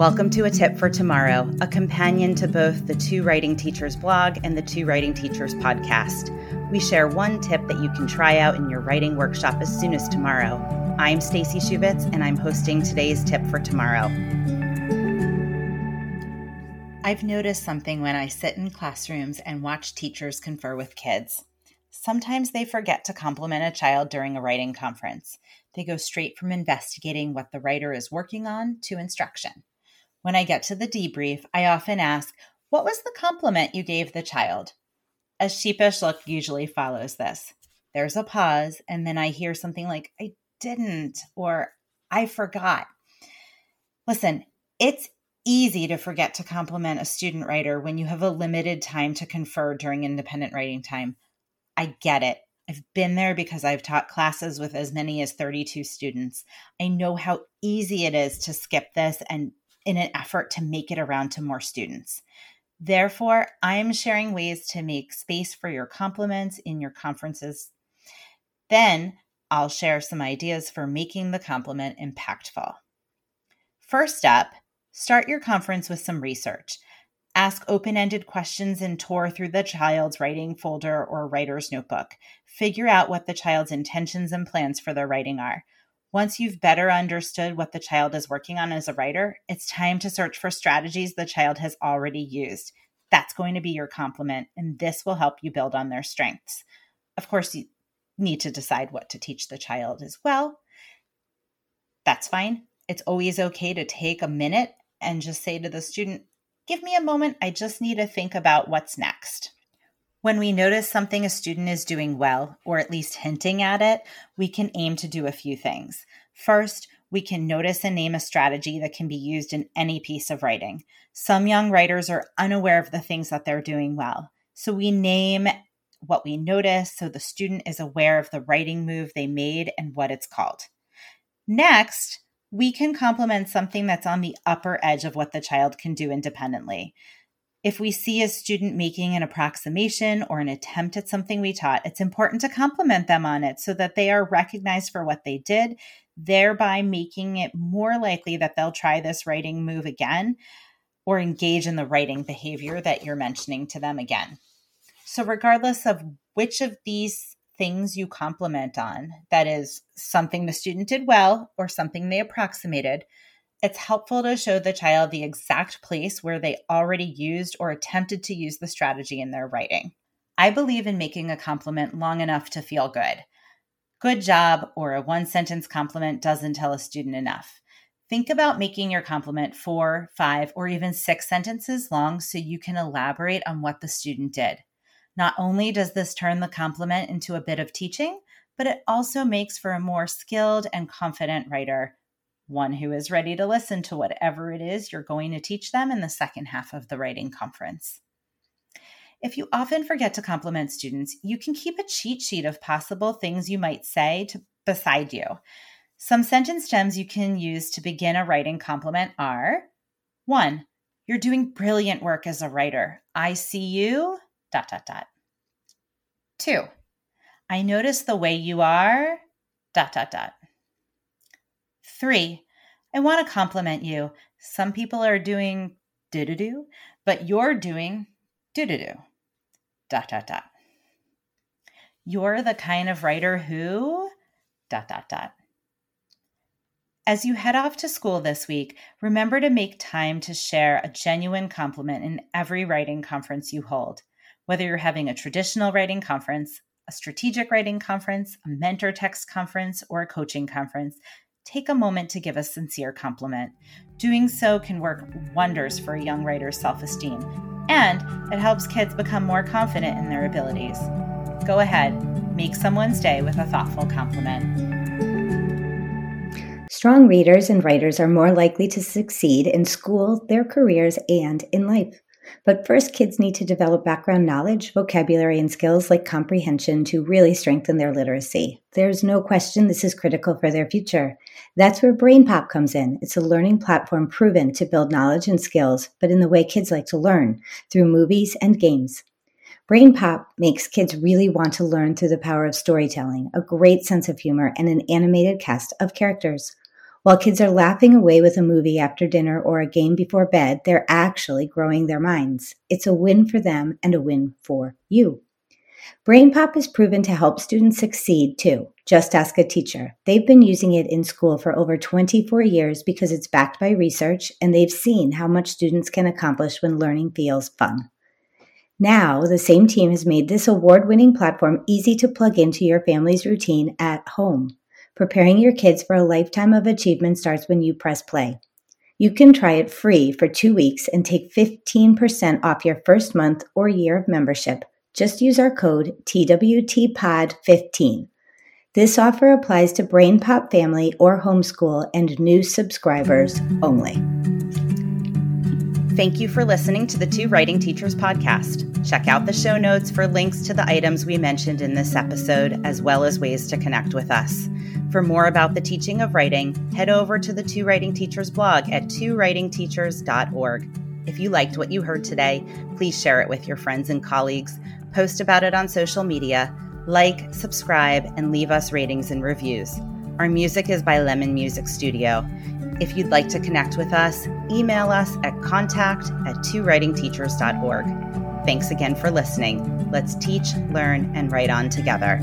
Welcome to A Tip for Tomorrow, a companion to both the Two Writing Teachers blog and the Two Writing Teachers podcast. We share one tip that you can try out in your writing workshop as soon as tomorrow. I'm Stacey Shubitz and I'm hosting today's tip for tomorrow. I've noticed something when I sit in classrooms and watch teachers confer with kids. Sometimes they forget to compliment a child during a writing conference. They go straight from investigating what the writer is working on to instruction. When I get to the debrief, I often ask, What was the compliment you gave the child? A sheepish look usually follows this. There's a pause, and then I hear something like, I didn't, or I forgot. Listen, it's easy to forget to compliment a student writer when you have a limited time to confer during independent writing time. I get it. I've been there because I've taught classes with as many as 32 students. I know how easy it is to skip this and in an effort to make it around to more students. Therefore, I'm sharing ways to make space for your compliments in your conferences. Then I'll share some ideas for making the compliment impactful. First up, start your conference with some research. Ask open ended questions and tour through the child's writing folder or writer's notebook. Figure out what the child's intentions and plans for their writing are. Once you've better understood what the child is working on as a writer, it's time to search for strategies the child has already used. That's going to be your compliment, and this will help you build on their strengths. Of course, you need to decide what to teach the child as well. That's fine. It's always okay to take a minute and just say to the student, Give me a moment. I just need to think about what's next. When we notice something a student is doing well, or at least hinting at it, we can aim to do a few things. First, we can notice and name a strategy that can be used in any piece of writing. Some young writers are unaware of the things that they're doing well. So we name what we notice so the student is aware of the writing move they made and what it's called. Next, we can compliment something that's on the upper edge of what the child can do independently. If we see a student making an approximation or an attempt at something we taught, it's important to compliment them on it so that they are recognized for what they did, thereby making it more likely that they'll try this writing move again or engage in the writing behavior that you're mentioning to them again. So, regardless of which of these things you compliment on, that is something the student did well or something they approximated, it's helpful to show the child the exact place where they already used or attempted to use the strategy in their writing. I believe in making a compliment long enough to feel good. Good job or a one sentence compliment doesn't tell a student enough. Think about making your compliment four, five, or even six sentences long so you can elaborate on what the student did. Not only does this turn the compliment into a bit of teaching, but it also makes for a more skilled and confident writer one who is ready to listen to whatever it is you're going to teach them in the second half of the writing conference. If you often forget to compliment students, you can keep a cheat sheet of possible things you might say to, beside you. Some sentence stems you can use to begin a writing compliment are one, you're doing brilliant work as a writer. I see you, dot, dot, dot. Two, I notice the way you are, dot, dot, dot. Three, I want to compliment you. Some people are doing do do do, but you're doing do do do. Dot dot dot. You're the kind of writer who dot dot dot. As you head off to school this week, remember to make time to share a genuine compliment in every writing conference you hold. Whether you're having a traditional writing conference, a strategic writing conference, a mentor text conference, or a coaching conference, take a moment to give a sincere compliment. Doing so can work wonders for a young writer's self esteem, and it helps kids become more confident in their abilities. Go ahead, make someone's day with a thoughtful compliment. Strong readers and writers are more likely to succeed in school, their careers, and in life. But first, kids need to develop background knowledge, vocabulary, and skills like comprehension to really strengthen their literacy. There's no question this is critical for their future. That's where BrainPop comes in. It's a learning platform proven to build knowledge and skills, but in the way kids like to learn through movies and games. Brain Pop makes kids really want to learn through the power of storytelling, a great sense of humor, and an animated cast of characters. While kids are laughing away with a movie after dinner or a game before bed, they're actually growing their minds. It's a win for them and a win for you. BrainPop is proven to help students succeed too. Just ask a teacher. They've been using it in school for over 24 years because it's backed by research and they've seen how much students can accomplish when learning feels fun. Now, the same team has made this award winning platform easy to plug into your family's routine at home. Preparing your kids for a lifetime of achievement starts when you press play. You can try it free for two weeks and take 15% off your first month or year of membership. Just use our code TWTPOD15. This offer applies to BrainPop family or homeschool and new subscribers only. Thank you for listening to the Two Writing Teachers podcast. Check out the show notes for links to the items we mentioned in this episode, as well as ways to connect with us. For more about the teaching of writing, head over to the Two Writing Teachers blog at twowritingteachers.org. If you liked what you heard today, please share it with your friends and colleagues, post about it on social media, like, subscribe, and leave us ratings and reviews. Our music is by Lemon Music Studio. If you'd like to connect with us, email us at contact at twowritingteachers.org. Thanks again for listening. Let's teach, learn, and write on together.